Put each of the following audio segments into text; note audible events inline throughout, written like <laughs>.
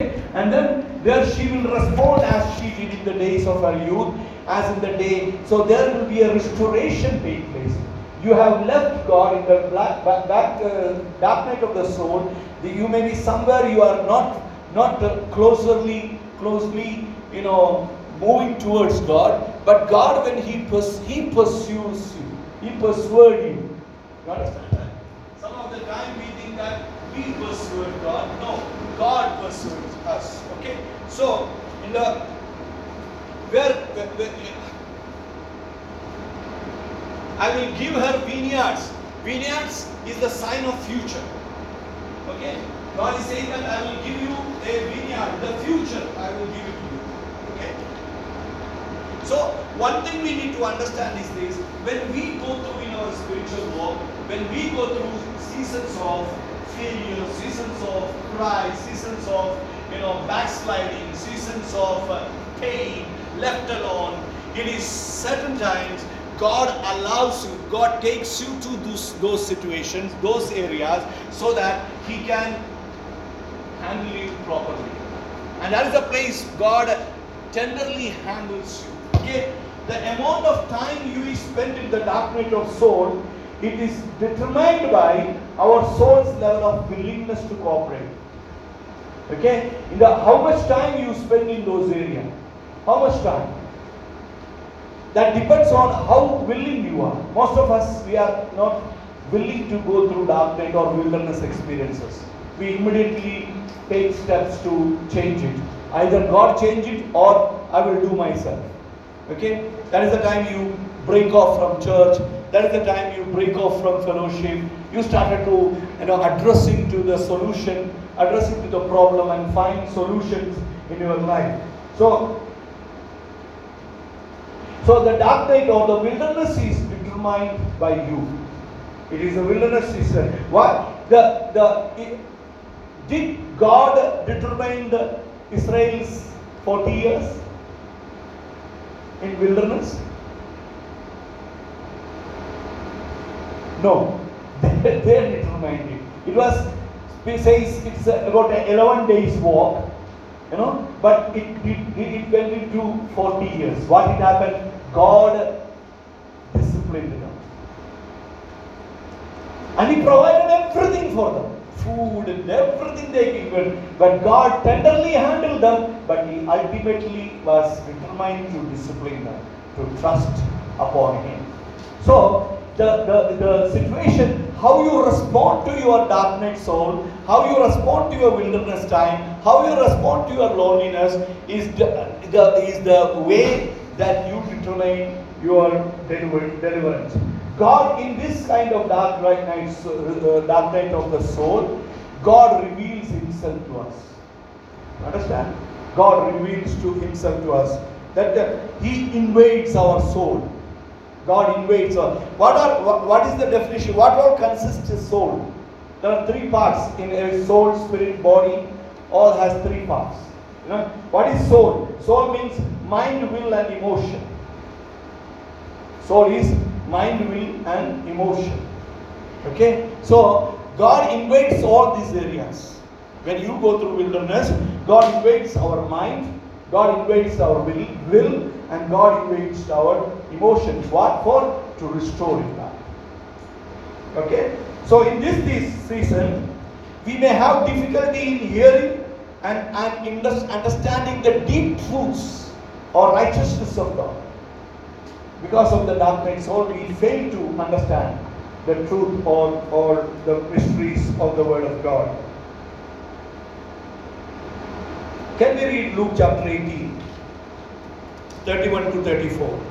And then there she will respond as she did in the days of her youth, as in the day. So there will be a restoration take place. You have left God in the black, back, back, uh, dark night of the soul. You may be somewhere you are not not closely closely you know moving towards God, but God when He purs- He pursues you, He pursued you. You understand that? Some of the time we think that we pursued God. No, God pursues us. Okay. So in the where, where, where I will give her vineyards. Vineyards is the sign of future. Okay? God is saying that I will give you a vineyard. The future I will give it to you. Okay? So one thing we need to understand is this when we go through in our spiritual walk, when we go through seasons of seasons of cry, seasons of you know backsliding, seasons of uh, pain, left alone, it is certain times God allows you, God takes you to those, those situations, those areas, so that He can handle you properly. And that is the place God tenderly handles you. Okay? The amount of time you spend in the dark night of soul, it is determined by our soul's level of willingness to cooperate. Okay? In the how much time you spend in those areas? How much time? That depends on how willing you are. Most of us we are not willing to go through dark night or wilderness experiences. We immediately take steps to change it. Either God change it or I will do myself. Okay? That is the time you break off from church. That is the time you break off from fellowship. You started to, you know, addressing to the solution, addressing to the problem and find solutions in your life. So, so the dark night or the wilderness is determined by you. It is a wilderness season. What the the did God determine the Israel's 40 years in wilderness? No, <laughs> they, they determined it. It was it says it's about an 11 days walk, you know, but it, it, it went into 40 years. What did happen? God disciplined them. And He provided everything for them food and everything they given. But God tenderly handled them, but He ultimately was determined to discipline them, to trust upon Him. So, the, the, the situation, how you respond to your dark night soul, how you respond to your wilderness time, how you respond to your loneliness is the, the, is the way that you determine your deliver, deliverance. God, in this kind of dark night, uh, dark night of the soul, God reveals Himself to us. Understand? God reveals to Himself to us that uh, He invades our soul. God invades our. What are what, is the definition? What all consists a soul? There are three parts in a soul, spirit, body. All has three parts. You know what is soul? Soul means mind, will, and emotion. Soul is mind, will, and emotion. Okay? So, God invades all these areas. When you go through wilderness, God invades our mind, God invades our will, will and God invades our emotions. What for? To restore it back. Okay? So, in this, this season, we may have difficulty in hearing and, and understanding the deep truths or righteousness of God because of the darkness, soul, we fail to understand the truth or, or the mysteries of the Word of God. Can we read Luke chapter 18, 31 to 34?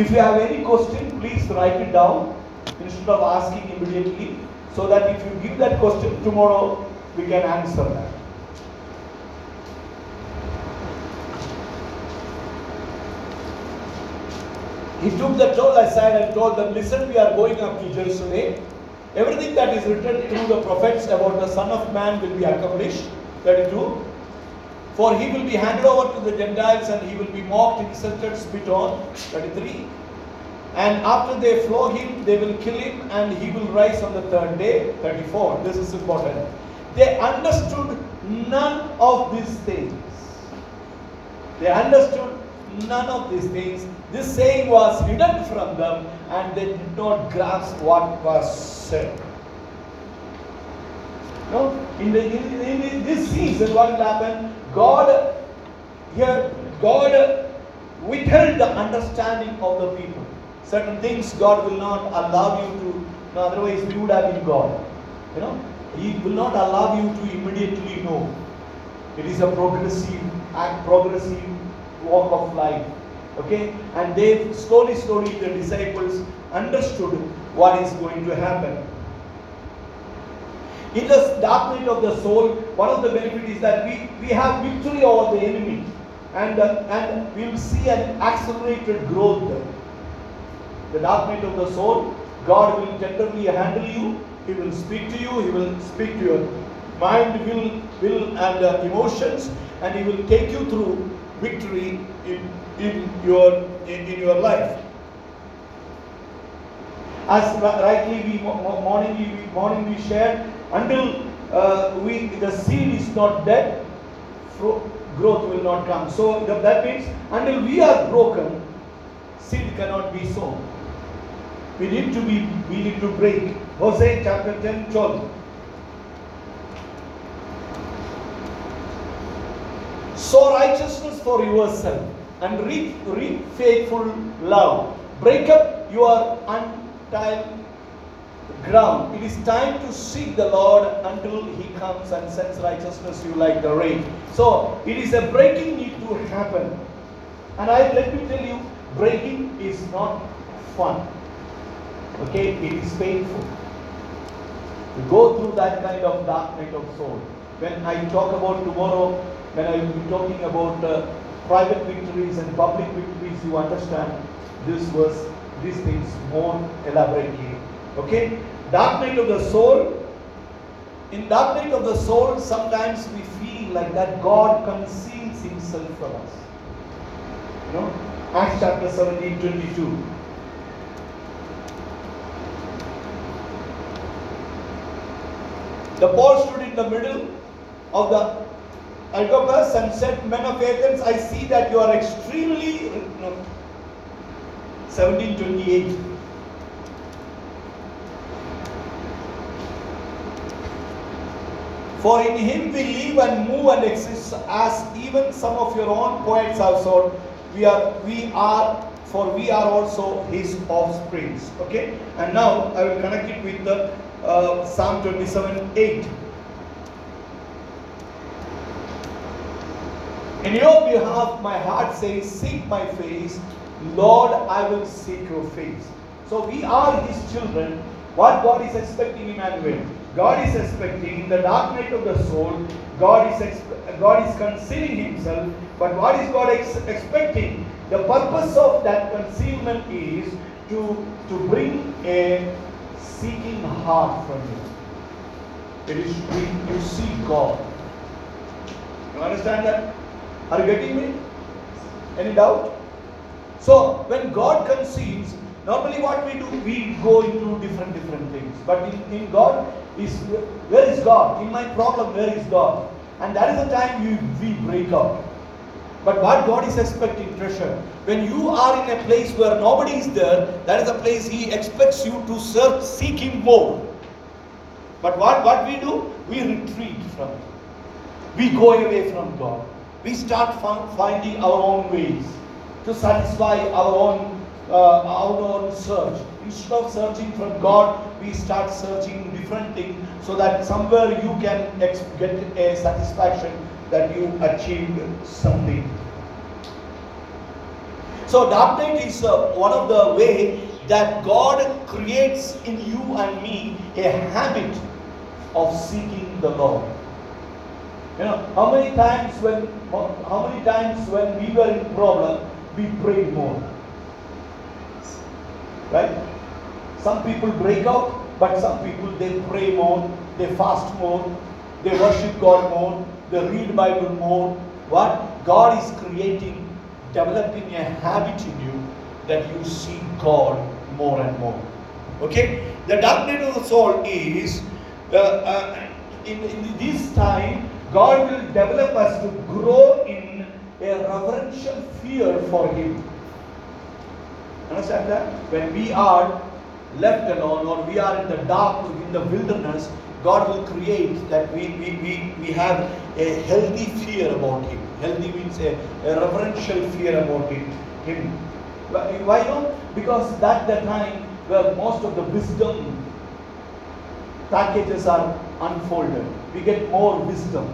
If you have any question, please write it down instead of asking immediately, so that if you give that question tomorrow, we can answer that. He took the Twelve aside and told them, Listen, we are going up to Jerusalem. Everything that is written through the prophets about the Son of Man will be accomplished. 32. For he will be handed over to the Gentiles and he will be mocked, insulted, spit on. 33. And after they flog him, they will kill him and he will rise on the third day. 34. This is important. They understood none of these things. They understood none of these things. This saying was hidden from them and they did not grasp what was said. No, in, the, in, in this season, what will happen? God, here, God withheld the understanding of the people. Certain things God will not allow you to, no, otherwise we would have been God. You know, He will not allow you to immediately know. It is a progressive act, progressive walk of life. Okay? And they slowly, slowly, the disciples understood what is going to happen. In the dark night of the soul, one of the benefits is that we, we have victory over the enemy. And, uh, and we will see an accelerated growth. The dark night of the soul, God will tenderly handle you. He will speak to you. He will speak to your mind, will, will and uh, emotions, and He will take you through victory in, in your in, in your life. As rightly we morning we morning we shared, until uh, we the seed is not dead, growth will not come. So that means until we are broken, seed cannot be sown. We need to be we need to break. Hosea chapter 10, 12. Sow righteousness for yourself and reap, reap faithful love. Break up your untiled ground. It is time to seek the Lord until He comes and sends righteousness you like the rain. So it is a breaking need to happen. And I let me tell you, breaking is not fun. Okay, it is painful. To go through that kind of dark night of soul. When I talk about tomorrow, when I will be talking about uh, private victories and public victories, you understand this was these things more elaborately. Okay? Dark night of the soul. In dark night of the soul, sometimes we feel like that God conceals himself from us. You know? Acts chapter 17, 22. The Paul stood in the middle of the Areopagus and said, Men of Athens, I see that you are extremely. No, 1728. For in him we live and move and exist, as even some of your own poets have said, we are, we are, for we are also his offsprings. Okay? And now I will connect it with the uh, Psalm 27 8. In your behalf, my heart says, Seek my face. Lord, I will seek your face. So we are his children. What God is expecting Emmanuel? God is expecting the dark night of the soul. God is God is concealing Himself. But what is God ex expecting? The purpose of that concealment is to to bring a seeking heart from you. It is you seek God. You understand that? Are you getting me? Any doubt? So when God conceives, normally what we do, we go into different different things. But in, in God, is where is God? In my problem, where is God? And that is the time you, we break up. But what God is expecting, treasure, when you are in a place where nobody is there, that is a place He expects you to serve, seek Him more. But what, what we do? We retreat from Him. We go away from God. We start finding our own ways to satisfy our own, uh, our own search. Instead of searching from God, we start searching different things so that somewhere you can get a satisfaction that you achieved something. So dark night is uh, one of the way that God creates in you and me a habit of seeking the Lord. You know, how many times when how many times when we were in problem, we prayed more. Right? Some people break out, but some people they pray more, they fast more, they worship God more, they read Bible more. What? God is creating, developing a habit in you that you see God more and more. Okay? The dark of the soul is uh, uh, in, in this time, God will develop us to grow in a reverential fear for Him. Understand that? When we are left alone or we are in the dark, in the wilderness, God will create that we, we, we, we have a healthy fear about Him. Healthy means a, a reverential fear about Him. Him. Why not? Because that the time where most of the wisdom packages are unfolded. We get more wisdom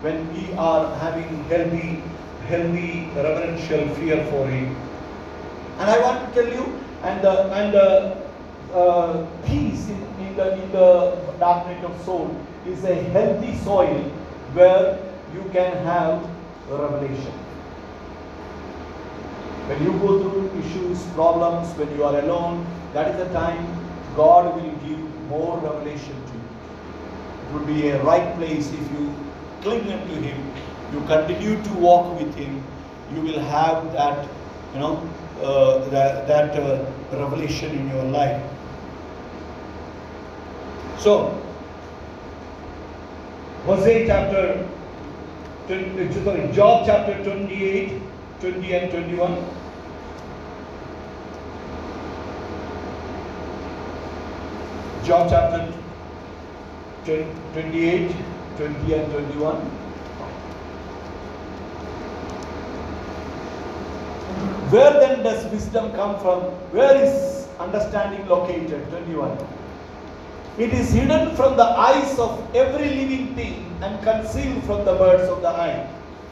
when we are having healthy, healthy reverential fear for Him. And I want to tell you, and the and the uh, peace in, in the in the dark night of soul is a healthy soil where you can have revelation. When you go through issues, problems, when you are alone, that is the time God will give more revelation to you. It would be a right place if you cling unto Him, you continue to walk with Him, you will have that, you know, uh, that, that uh, revelation in your life. So, Hosea chapter, 20, sorry, Job chapter 28, 20 and 21. Job chapter 28, 20 and 21. Where then does wisdom come from? Where is understanding located? 21. It is hidden from the eyes of every living thing and concealed from the birds of the eye.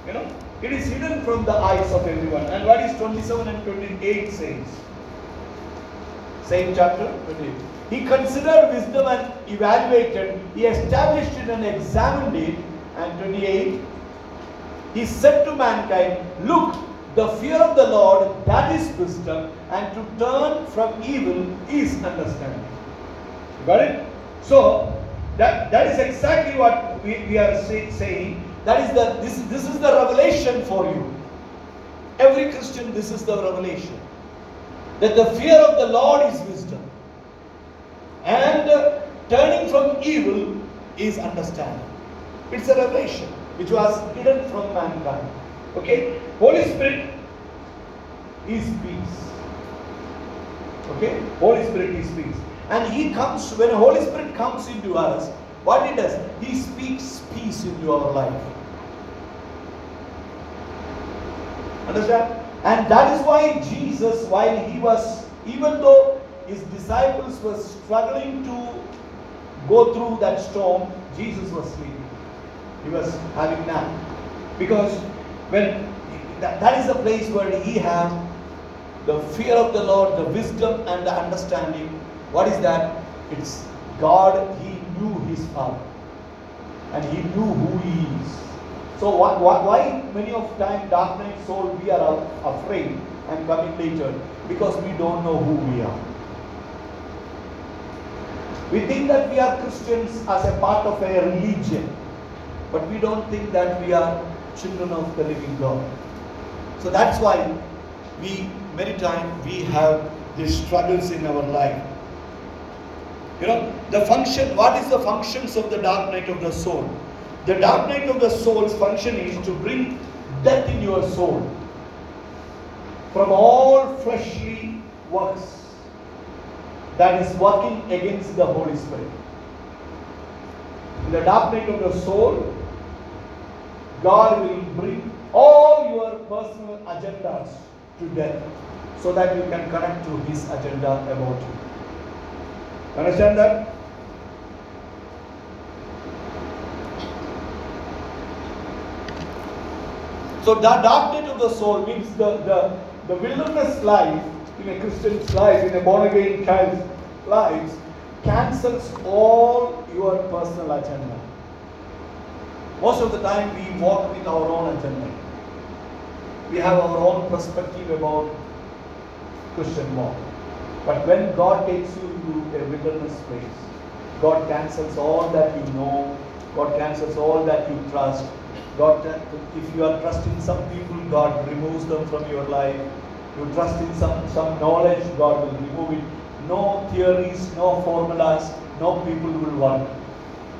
You know, it is hidden from the eyes of everyone. And what is 27 and 28 says? Same chapter, 28. He considered wisdom and evaluated. He established it and examined it. And 28. He said to mankind, Look, the fear of the Lord, that is wisdom, and to turn from evil is understanding. Got it? So, that, that is exactly what we, we are say, saying. That is the this, this is the revelation for you. Every Christian, this is the revelation. That the fear of the Lord is wisdom. And uh, turning from evil is understanding. It's a revelation which was hidden from mankind. Okay? Holy Spirit is peace. Okay? Holy Spirit is peace. And He comes, when Holy Spirit comes into us, what He does? He speaks peace into our life. Understand? And that is why Jesus, while He was, even though His disciples were struggling to go through that storm, Jesus was sleeping. He was having nap. Because when that, that is the place where he had the fear of the Lord, the wisdom and the understanding. What is that? It's God, he knew his Father. And he knew who he is. So why, why many of time dark night soul we are afraid and coming later? Because we don't know who we are. We think that we are Christians as a part of a religion, but we don't think that we are children of the living God. So that's why we many times we have these struggles in our life. You know, the function, what is the functions of the dark night of the soul? The dark night of the soul's function is to bring death in your soul from all fleshly works that is working against the Holy Spirit. In the dark night of the soul, God will bring all your personal agendas to death so that you can connect to His agenda about you. Understand that? So the dark night of the soul means the, the, the wilderness life in a Christian's life, in a born again child's life, cancels all your personal agenda. Most of the time we walk with our own agenda. We have our own perspective about Christian walk. But when God takes you to a wilderness place, God cancels all that you know, God cancels all that you trust. God, if you are trusting some people, God removes them from your life. You trust in some, some knowledge, God will remove it. No theories, no formulas, no people will work.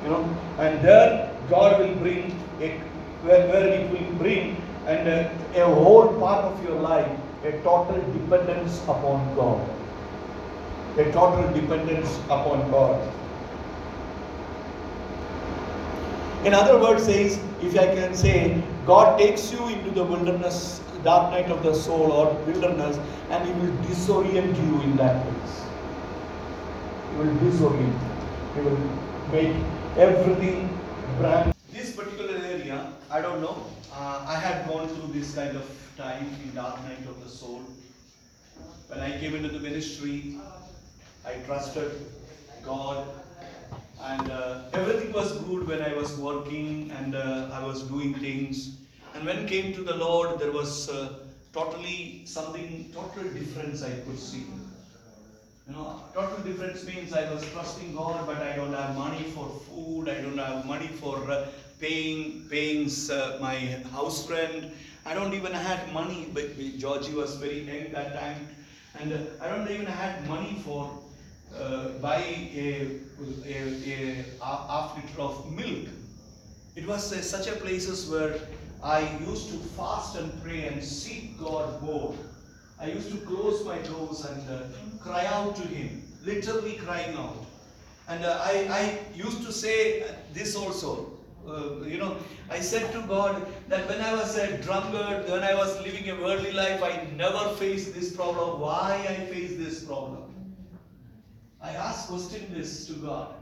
You know, and there God will bring a where, where it will bring and uh, a whole part of your life a total dependence upon God. A total dependence upon God. In other words, says, if I can say, God takes you into the wilderness, dark night of the soul or wilderness, and He will disorient you in that place. He will disorient you. He will make everything brand. This particular area, I don't know. Uh, I had gone through this kind of time in dark night of the soul. When I came into the ministry, I trusted God, and uh, everything was good when I was working and uh, I was doing things. And when came to the Lord, there was uh, totally something total difference I could see. You know, total difference means I was trusting God, but I don't have money for food. I don't have money for uh, paying paying uh, my house rent. I don't even had money. But Georgie was very young that time, and uh, I don't even had money for uh, buy a, a, a, a half liter of milk. It was uh, such a places where I used to fast and pray and seek God more. I used to close my doors and uh, cry out to Him, literally crying out. And uh, I, I used to say this also. Uh, you know, I said to God that when I was a drunkard, when I was living a worldly life, I never faced this problem. Why I face this problem? I asked question this to God.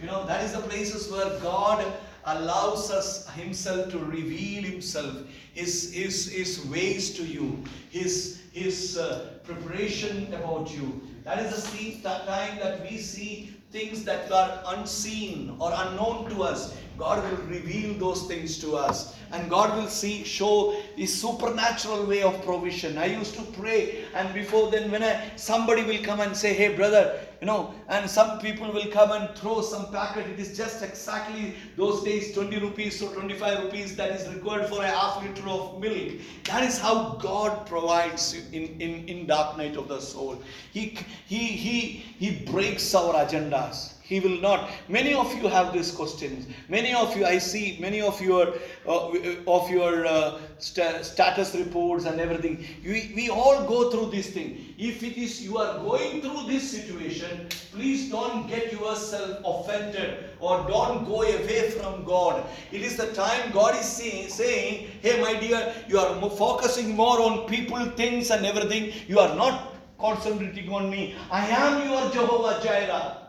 You know, that is the places where God allows us Himself to reveal Himself, His, His, His ways to you, His, His uh, preparation about you. That is the time that we see things that are unseen or unknown to us. God will reveal those things to us. And God will see, show His supernatural way of provision. I used to pray, and before then, when I, somebody will come and say, Hey, brother, you know, and some people will come and throw some packet. It is just exactly those days 20 rupees or 25 rupees that is required for a half liter of milk. That is how God provides in, in, in dark night of the soul. He, he, he, he breaks our agendas. He will not. Many of you have these questions. Many of you, I see many of your uh, of your uh, st- status reports and everything. We, we all go through this thing. If it is you are going through this situation, please don't get yourself offended or don't go away from God. It is the time God is saying, saying Hey, my dear, you are focusing more on people, things, and everything. You are not concentrating on me. I am your Jehovah Jireh.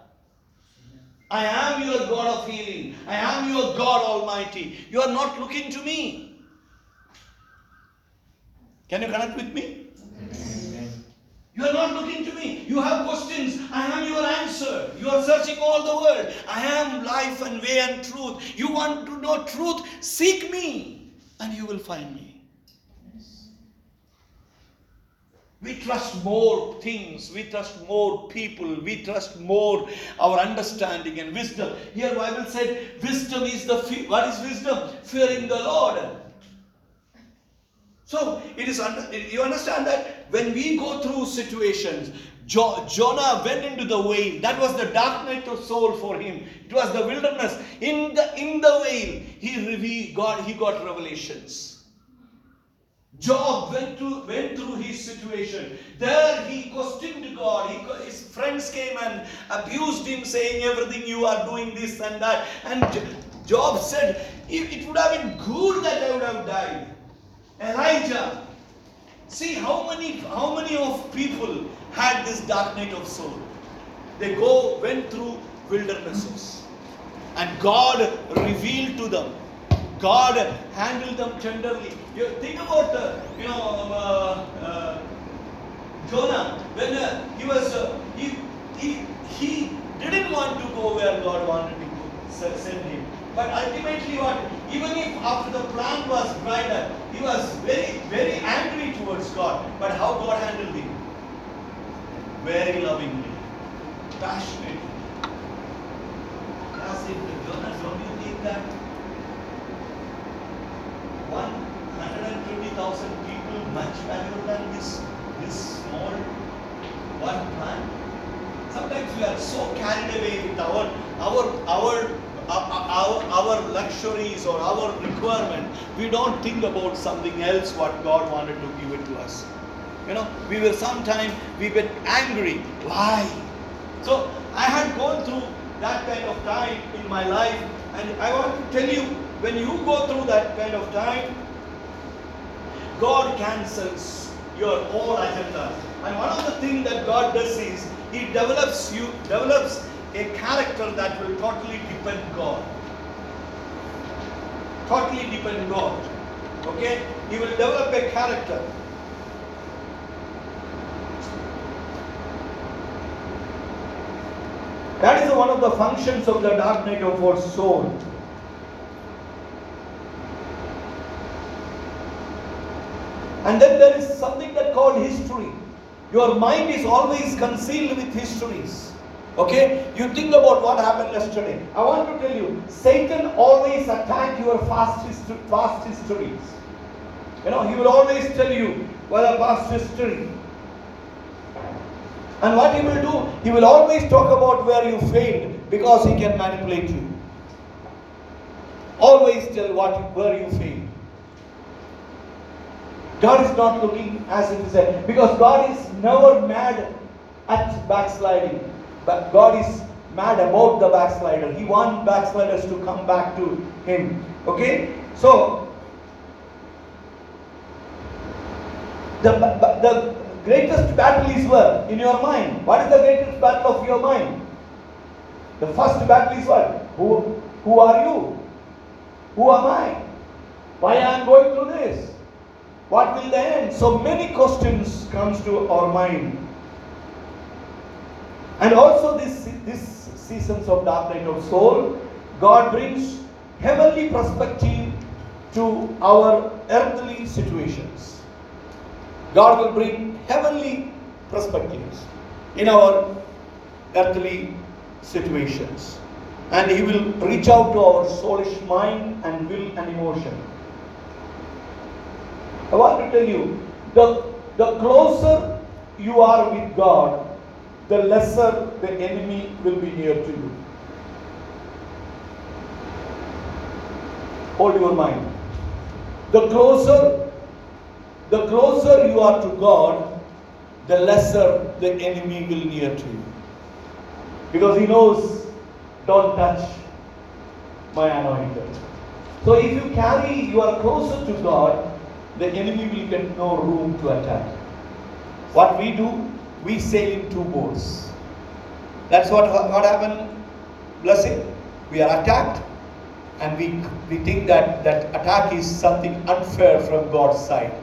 I am your God of healing. I am your God Almighty. You are not looking to me. Can you connect with me? You are not looking to me. You have questions. I am your answer. You are searching all the world. I am life and way and truth. You want to know truth? Seek me and you will find me. We trust more things, we trust more people, we trust more our understanding and wisdom. Here Bible said wisdom is the what is wisdom? Fearing the Lord. So it is you understand that when we go through situations, jo- Jonah went into the whale. That was the dark night of soul for him. It was the wilderness. In the in the whale, he revealed God. He got revelations. Job went through, went through his situation. There he questioned God. He, his friends came and abused him, saying everything you are doing this and that. And Job said, it would have been good that I would have died. Elijah, see how many how many of people had this dark night of soul. They go went through wildernesses, and God revealed to them God handled them tenderly. You think about, uh, you know, um, uh, uh, Jonah when uh, he was uh, he, he he didn't want to go where God wanted to send him. But ultimately, what even if after the plan was dried up, he was very very angry towards God. But how God handled him? Very lovingly, passionately. As if Jonah, don't you think that 120,000 people much valuable than this, this small one plant? Sometimes we are so carried away with our, our, our, uh, uh, our, our luxuries or our requirement. We don't think about something else what God wanted to give it to us. You know, we were sometime we were angry. Why? So I had gone through that kind of time in my life, and I want to tell you, when you go through that kind of time, God cancels your all agenda. And one of the things that God does is He develops you, develops a character that will totally depend God. Totally depend God. Okay? He will develop a character. That is one of the functions of the dark night of our soul. And then there is something that called history. Your mind is always concealed with histories. Okay? You think about what happened yesterday. I want to tell you, Satan always attack your past, past histories. You know, he will always tell you well, a past history. And what he will do, he will always talk about where you failed because he can manipulate you. Always tell what where you failed. God is not looking as if a, because God is never mad at backsliding, but God is mad about the backslider. He wants backsliders to come back to Him. Okay, so the the greatest battle is where in your mind. What is the greatest battle of your mind? The first battle is what? Who who are you? Who am I? Why am I am going through this? What will the end? So many questions comes to our mind. And also this, this seasons of dark night of soul, God brings heavenly perspective to our earthly situations. God will bring heavenly perspectives in our earthly situations. And He will reach out to our soulish mind and will and emotion. I want to tell you, the, the closer you are with God, the lesser the enemy will be near to you. Hold your mind. The closer, the closer you are to God, the lesser the enemy will near to you. Because he knows, don't touch my anointed. So if you carry, you are closer to God, the enemy will get no room to attack. What we do, we sail in two boats. That's what, what happened, blessing. We are attacked and we, we think that that attack is something unfair from God's side.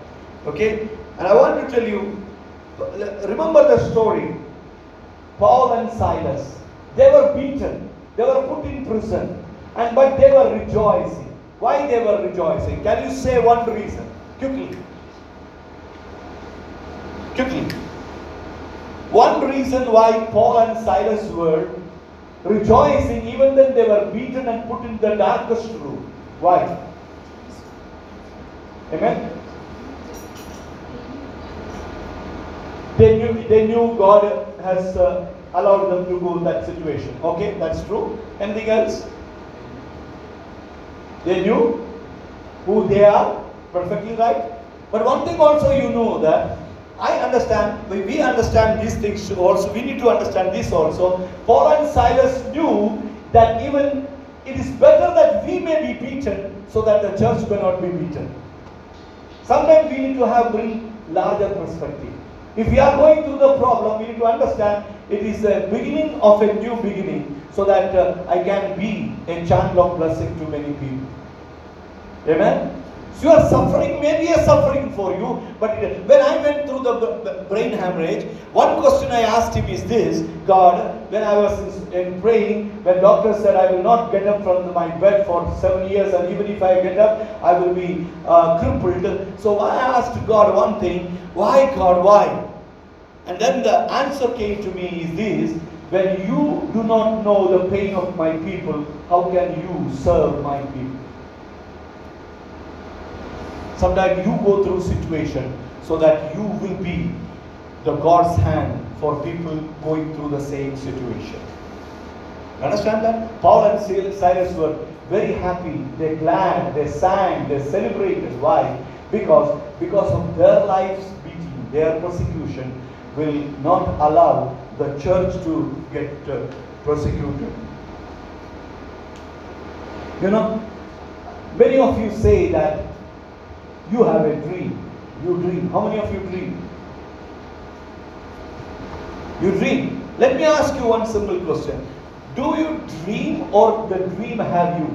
Okay? And I want to tell you, remember the story. Paul and Silas, they were beaten, they were put in prison, and but they were rejoicing. Why they were rejoicing? Can you say one reason? Quickly. Quickly. One reason why Paul and Silas were rejoicing even when they were beaten and put in the darkest room. Why? Amen? They knew, they knew God has uh, allowed them to go in that situation. Okay, that's true. Anything else? They knew who they are, perfectly right. But one thing also you know that I understand, we understand these things also, we need to understand this also. Paul and Silas knew that even it is better that we may be beaten so that the church cannot be beaten. Sometimes we need to have bring larger perspective. If we are going through the problem, we need to understand it is the beginning of a new beginning so that uh, I can be a channel of blessing to many people. Amen? Your suffering may be a suffering for you, but when I went through the brain hemorrhage, one question I asked him is this God, when I was in praying, when doctor said I will not get up from my bed for seven years, and even if I get up, I will be uh, crippled. So I asked God one thing why, God, why? And then the answer came to me is this when you do not know the pain of my people, how can you serve my people? Sometimes you go through situation. so that you will be the God's hand for people going through the same situation. Understand that? Paul and Silas were very happy, they're glad, they sang, they celebrated. Why? Because because of their lives beating, their persecution will not allow the church to get uh, persecuted. You know, many of you say that you have a dream. You dream. How many of you dream? You dream. Let me ask you one simple question. Do you dream or the dream have you?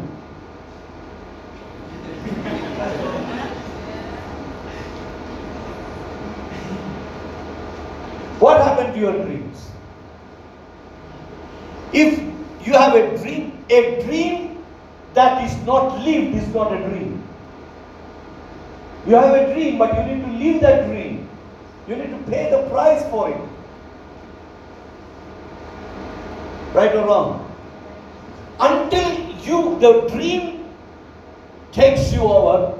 <laughs> what happened to your dreams? If you have a dream, a dream that is not lived is not a dream. You have a dream, but you need to live that dream. You need to pay the price for it. Right or wrong? Until you, the dream takes you over,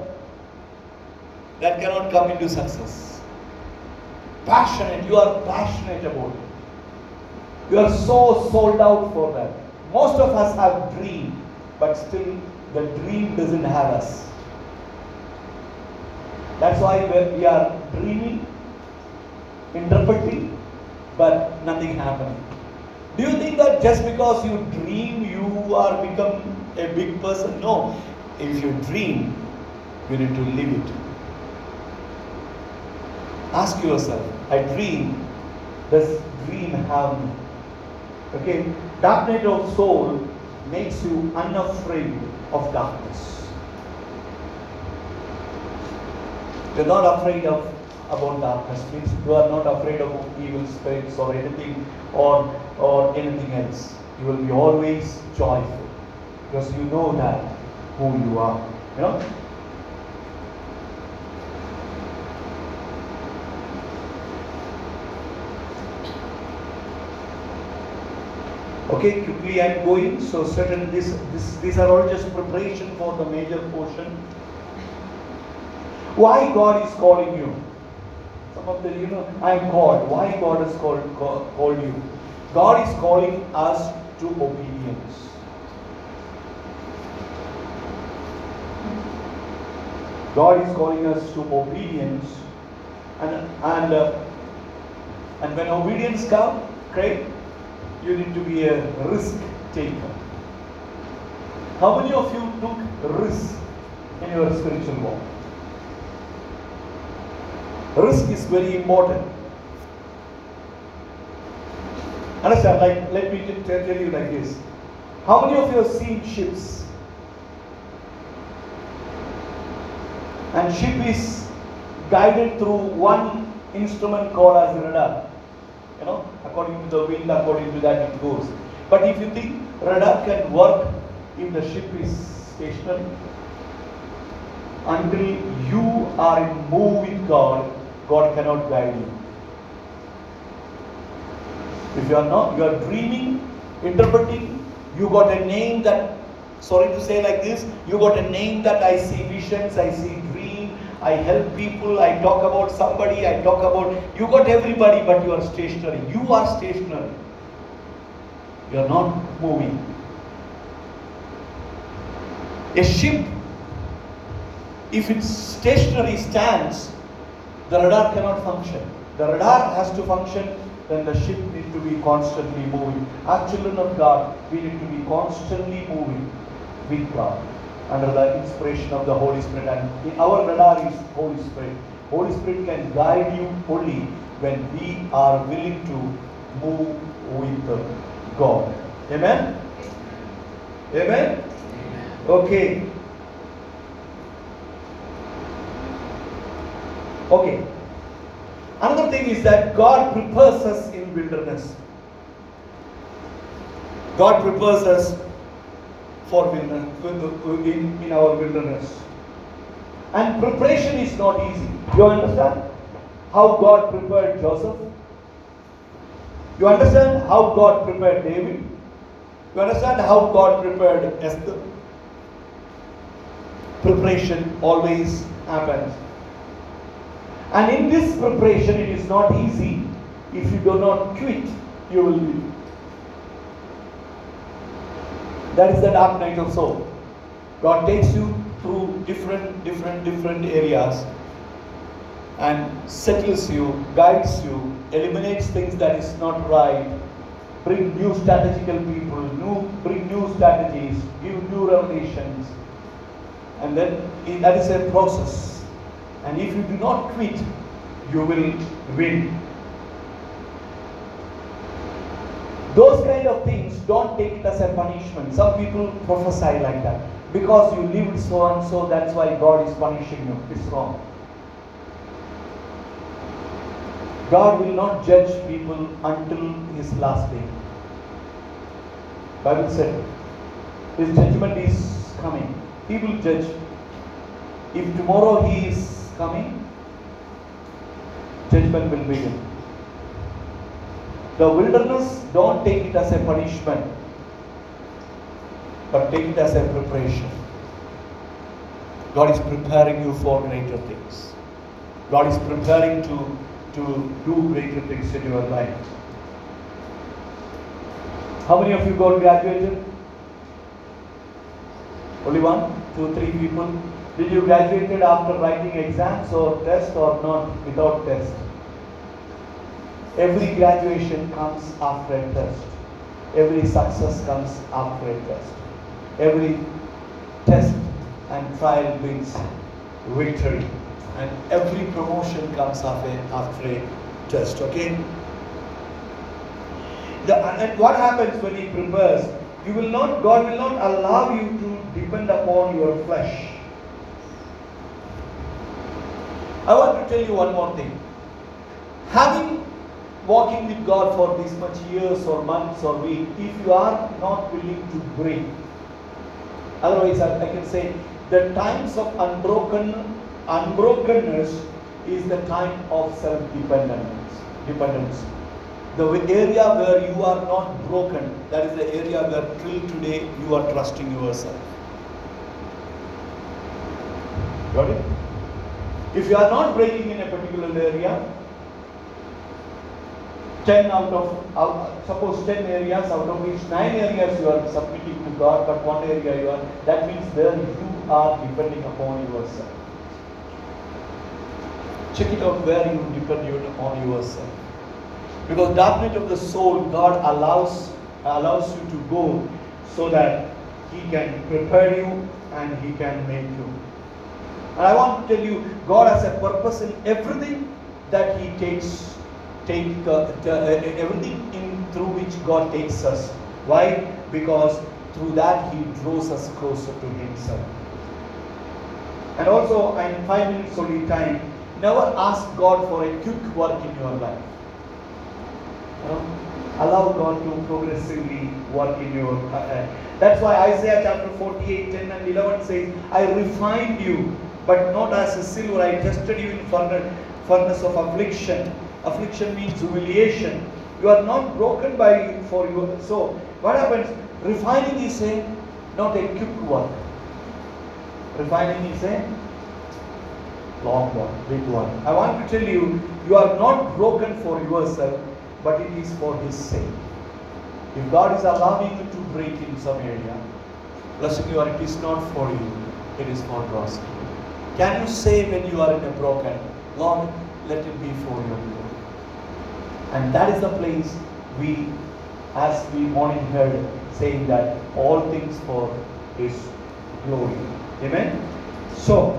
that cannot come into success. Passionate, you are passionate about it. You are so sold out for that. Most of us have dream, but still the dream doesn't have us. That's why we are dreaming, interpreting, but nothing happening. Do you think that just because you dream you are become a big person? No. If you dream, you need to live it. Ask yourself, I dream, does dream have me? Okay? Dark night of soul makes you unafraid of darkness. You're not afraid of about darkness means you are not afraid of evil spirits or anything or or anything else. You will be always joyful because you know that who you are. You know? Okay, quickly I'm going. So certain this, this these are all just preparation for the major portion. Why God is calling you? Some of the you know I am called. Why God has called call, called you? God is calling us to obedience. God is calling us to obedience, and and uh, and when obedience comes, great, you need to be a risk taker. How many of you took risk in your spiritual walk? Risk is very important. Understand? Like, let me tell you like this. How many of you have seen ships? And ship is guided through one instrument called as radar. You know, according to the wind, according to that it goes. But if you think radar can work if the ship is stationary, until you are in move with God, God cannot guide you. If you are not, you are dreaming, interpreting, you got a name that, sorry to say like this, you got a name that I see visions, I see dream, I help people, I talk about somebody, I talk about, you got everybody, but you are stationary. You are stationary. You are not moving. A ship, if its stationary stands, the radar cannot function. The radar has to function, then the ship needs to be constantly moving. As children of God, we need to be constantly moving with God under the inspiration of the Holy Spirit. And our radar is Holy Spirit. Holy Spirit can guide you only when we are willing to move with God. Amen? Amen? Okay. Okay. Another thing is that God prepares us in wilderness. God prepares us for wilderness, in, in our wilderness. And preparation is not easy. You understand how God prepared Joseph? You understand how God prepared David? You understand how God prepared Esther? Preparation always happens. And in this preparation, it is not easy. If you do not quit, you will be. That is the dark night of soul. God takes you through different, different, different areas and settles you, guides you, eliminates things that is not right, bring new strategical people, new bring new strategies, give new revelations, and then that is a process. And if you do not quit, you will win. Those kind of things, don't take it as a punishment. Some people prophesy like that. Because you lived so and so, that's why God is punishing you. It's wrong. God will not judge people until his last day. Bible said, his judgment is coming. He will judge. If tomorrow he is coming, judgment will begin. The wilderness, don't take it as a punishment, but take it as a preparation. God is preparing you for greater things. God is preparing to, to do greater things in your life. How many of you got graduated? Only one, two, three people. Did you graduated after writing exams or test or not without test? Every graduation comes after a test. Every success comes after a test. Every test and trial brings victory. And every promotion comes after, after a test. Okay? The, and what happens when he prepares? You will not, God will not allow you to depend upon your flesh. I want to tell you one more thing. Having walking with God for this much years or months or week, if you are not willing to break, otherwise I, I can say the times of unbroken unbrokenness is the time of self-dependence. Dependence. The area where you are not broken, that is the area where till today you are trusting yourself. Got it? If you are not breaking in a particular area, 10 out of, out, suppose 10 areas, out of which 9 areas you are submitting to God, but one area you are, that means there you are depending upon yourself. Check it out where you depend on yourself. Because dark night of the soul, God allows, allows you to go so that He can prepare you and He can make you. And I want to tell you, God has a purpose in everything that He takes, take uh, uh, everything in through which God takes us. Why? Because through that He draws us closer to Himself. And also, in five minutes only time, never ask God for a quick work in your life. You know, allow God to progressively work in your. Uh, uh, that's why Isaiah chapter 48, 10 and 11 says, "I refined you, but not as a silver. I tested you in furnace, furnace of affliction. Affliction means humiliation. You are not broken by for you. So what happens? Refining is a not a quick work. Refining is a long one, big one. I want to tell you, you are not broken for yourself, but it is for His sake. If God is allowing you to break in some area, blessing you, or it is not for you, it is for God's sake. Can you say when you are in a broken, Lord, let it be for your glory? And that is the place we, as we morning heard, saying that all things for His glory. Amen. So,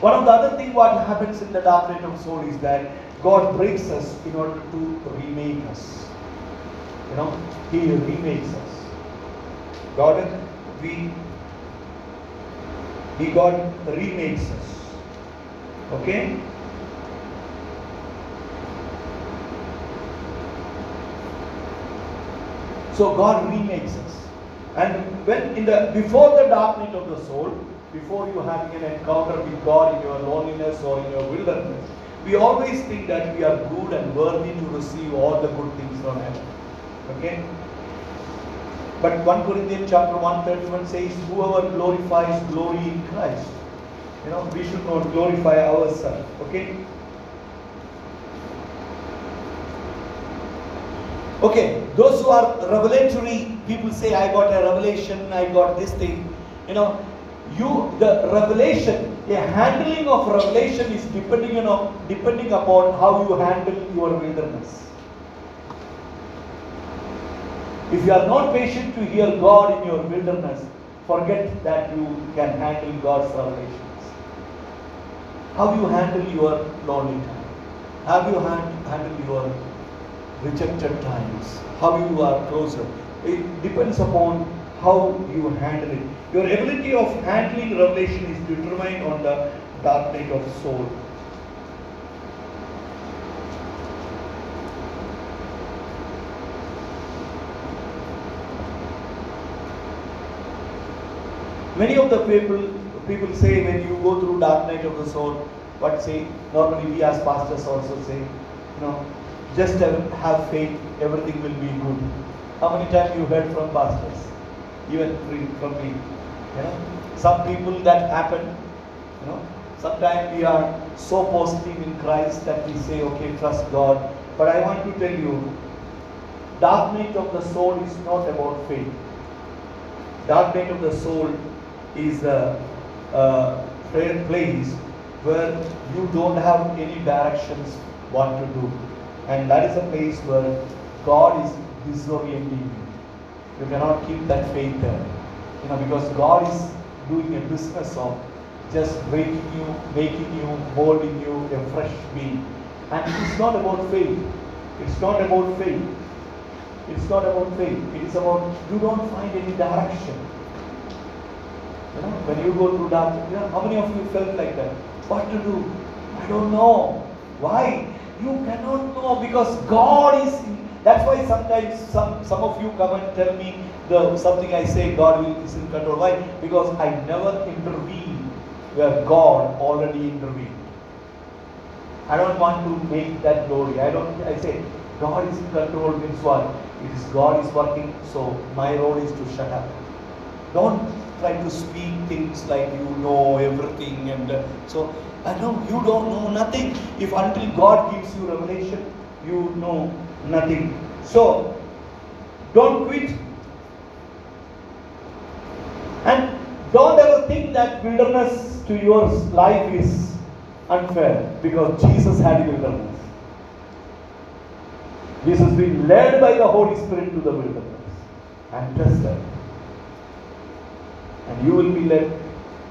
one of the other thing what happens in the dark night of soul is that God breaks us in order to remake us. You know, He remakes us. God, we, He God remakes us. Okay? So God remakes us. And when in the before the dark night of the soul, before you having an encounter with God in your loneliness or in your wilderness, we always think that we are good and worthy to receive all the good things from heaven. Okay? But 1 Corinthians chapter 131 says, Whoever glorifies glory in Christ. You know, we should not glorify ourselves. Okay? Okay, those who are revelatory people say, I got a revelation, I got this thing. You know, you the revelation, a handling of revelation is depending on depending upon how you handle your wilderness. If you are not patient to hear God in your wilderness, forget that you can handle God's revelations. How you handle your lonely time? How you hand, handle your rejected times? How you are closer? It depends upon how you handle it. Your ability of handling revelation is determined on the dark night of soul. Many of the people people say when you go through dark night of the soul, what say normally we as pastors also say, you know, just have faith, everything will be good. How many times you heard from pastors? Even from me. You know, some people that happen, you know, sometimes we are so positive in Christ that we say, okay, trust God. But I want to tell you, dark night of the soul is not about faith. Dark night of the soul is a, a place where you don't have any directions what to do. And that is a place where God is disorienting you. You cannot keep that faith there. You know, because God is doing a business of just breaking you, making you, molding you a fresh being. And it's not about faith. It's not about faith. It's not about faith. It is about you don't find any direction. You know, when you go through dark, you know, how many of you felt like that? What to do? I don't know. Why? You cannot know because God is. That's why sometimes some, some of you come and tell me the something I say God is in control. Why? Because I never intervene where God already intervened. I don't want to make that glory. I don't. I say God is in control means what? It is God is working. So my role is to shut up. Don't try to speak things like you know everything and uh, so I know you don't know nothing. If until God gives you revelation, you know nothing. So don't quit. And don't ever think that wilderness to your life is unfair because Jesus had wilderness. Jesus been led by the Holy Spirit to the wilderness and tested. And you will be led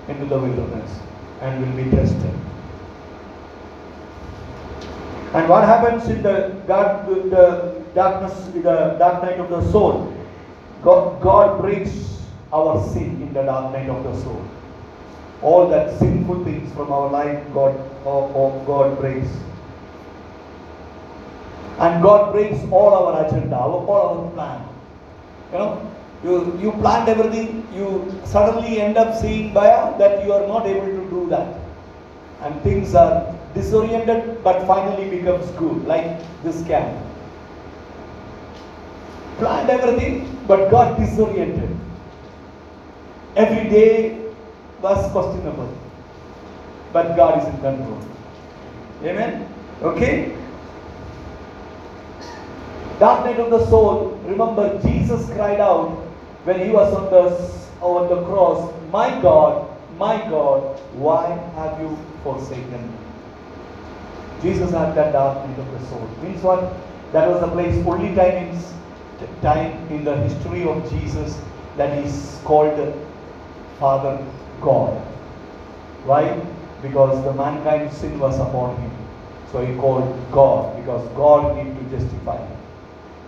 into the wilderness and will be tested. And what happens in the dark, the darkness, the dark night of the soul? God, God breaks our sin in the dark night of the soul. All that sinful things from our life, God, oh, oh, God breaks. And God breaks all our agenda, all our plan. You know, you, you planned everything, you suddenly end up seeing Baya that you are not able to do that. And things are disoriented but finally becomes good, like this camp. Planned everything but got disoriented. Every day was questionable. But God is in control. Amen? Okay? Dark night of the soul, remember Jesus cried out when he was on the, on the cross, My God, my God, why have you forsaken me? Jesus had that dark of the soul. Means what? That was the place, only time in, time in the history of Jesus that is called Father God. Why? Because the mankind's sin was upon him. So he called God because God need to justify him.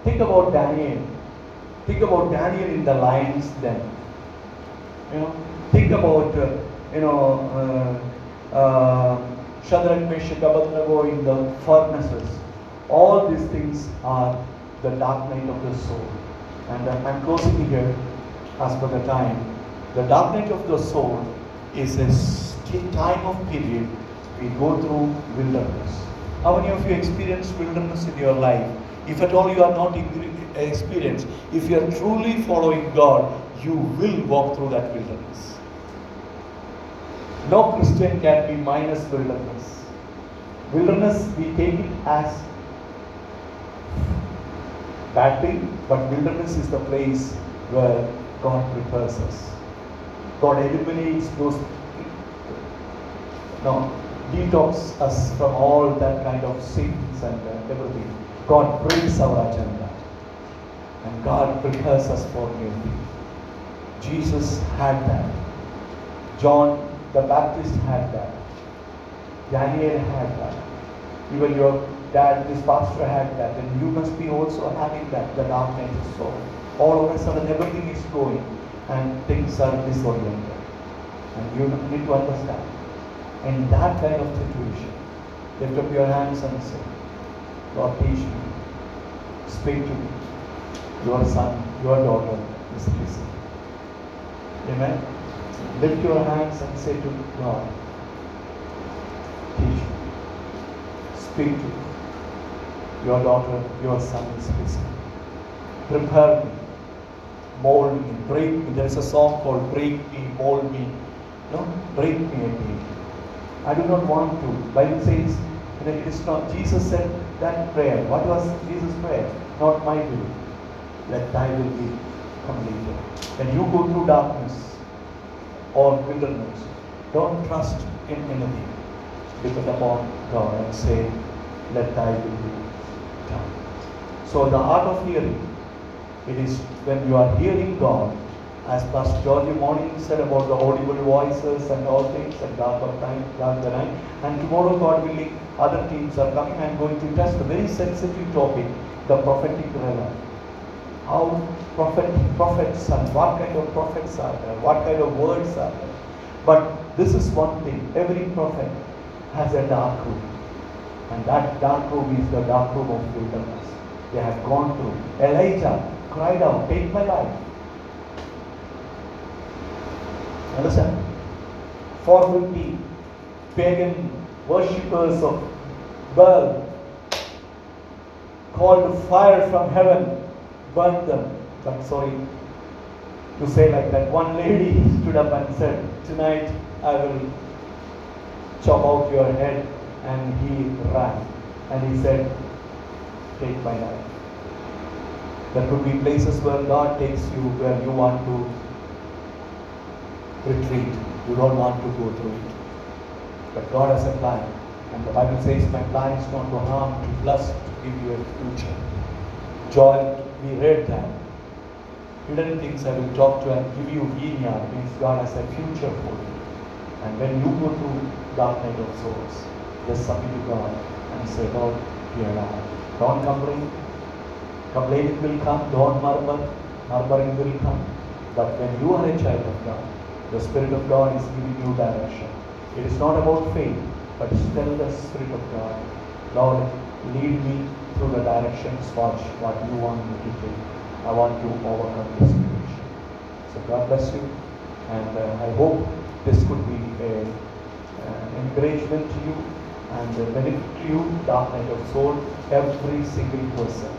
Think about Daniel. Think about Daniel in the lion's den. You know, think about uh, you know uh, uh, Shadrach, Meshach, Abednego in the furnaces. All these things are the dark night of the soul. And uh, I'm closing here as per the time. The dark night of the soul is a time of period we go through wilderness. How many of you experience wilderness in your life? If at all you are not experienced, if you are truly following God, you will walk through that wilderness. No Christian can be minus wilderness. Wilderness, we take it as bad thing, but wilderness is the place where God prepares us. God eliminates those, no, detox us from all that kind of sins and everything. God brings our agenda, and God prepares us for new things. Jesus had that. John the Baptist had that. Daniel had that. Even your dad, this pastor had that. And you must be also having that, the dark night of soul. All of a sudden everything is going and things are disoriented. And you need to understand. In that kind of situation, lift up your hands and say, Lord, teach me. Speak to me. Your son, your daughter is listening. Amen. Lift your hands and say to God, teach me. Speak to me. Your daughter, your son is listening. Prepare me. Mold me. Break me. There is a song called Break Me, Mold Me. No? Break me again. I do not want to. Bible says it is not. Jesus said that prayer. What was Jesus' prayer? Not my will. Let thy will be completed. When you go through darkness or wilderness, don't trust in anything. Depend upon God and say, Let thy will be done. So the art of hearing, it is when you are hearing God, as Pastor George Morning said about the audible voices and all things and dark of time, dark the night. And tomorrow, God willing, other teams are coming. I'm going to test a very sensitive topic, the prophetic realm how prophet, prophets and what kind of prophets are there, what kind of words are there. But this is one thing every prophet has a dark room, and that dark room is the dark room of wilderness. They have gone through. Elijah cried out, Take my life. Understand? 450 pagan worshippers of Baal called fire from heaven burn them. But sorry to say like that. One lady stood up and said, Tonight I will chop out your head. And he ran. And he said, Take my life. There could be places where God takes you where you want to retreat. You don't want to go through it. But God has a plan. And the Bible says, My plan is not to harm, to bless, to give you a future. Joel we read that. Hidden things I will talk to and give you vineyard means God has a future for you. And when you go through dark night of souls, just submit to God and say, Lord, here I am. Don't complain. Complaining will come. Don't murmur. Murmuring will come. But when you are a child of God, the Spirit of God is giving you direction. It is not about faith, but still the Spirit of God, Lord, lead me through the directions watch what you want me to do. I want to overcome this situation. So God bless you, and uh, I hope this could be an uh, encouragement to you and uh, benefit you, dark night of soul, every single person.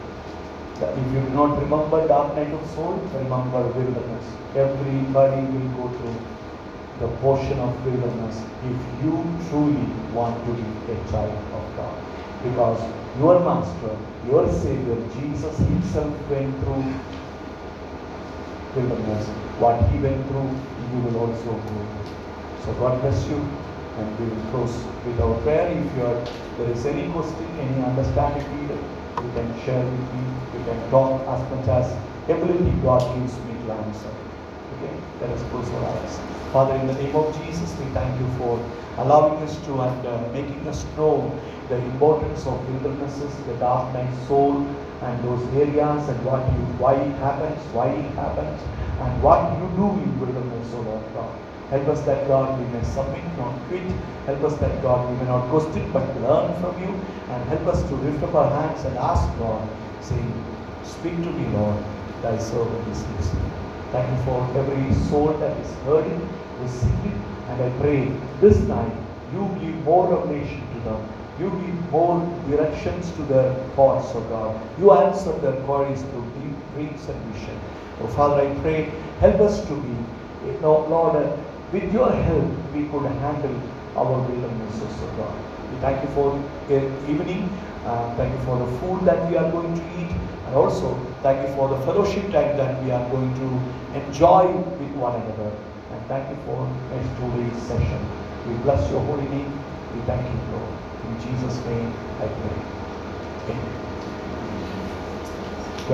That if you do not remember dark night of soul, remember wilderness. Everybody will go through the portion of wilderness if you truly want to be a child of God. Because your Master, your Savior, Jesus Himself went through wilderness. What He went through, you will also go through. So God bless you, and we will close with our prayer. If you are, there is any question, any understanding needed, you can share with me. You can talk as much as ability God gives me to answer. Okay, let us close our eyes. Father, in the name of Jesus, we thank you for allowing us to and uh, making us know the importance of wildernesses, the dark night soul, and those areas, and what you, why it happens, why it happens, and what you do in wilderness, O Lord God. Help us that God we may submit, not quit. Help us that God we may not question, but learn from you, and help us to lift up our hands and ask God, saying, Speak to me, Lord, thy servant is listening. Thank you for every soul that is hurting, receiving, and I pray this night you give more revelation to them you give more directions to their thoughts, oh God. You answer their queries through deep dreams and vision. Oh Father, I pray, help us to be, Lord, with your help, we could handle our wildernesses, O God. We thank you for the evening. Uh, thank you for the food that we are going to eat. And also, thank you for the fellowship time that we are going to enjoy with one another. And thank you for next two session. We bless your holy name. We thank you, Lord. In Jesus' name, I pray.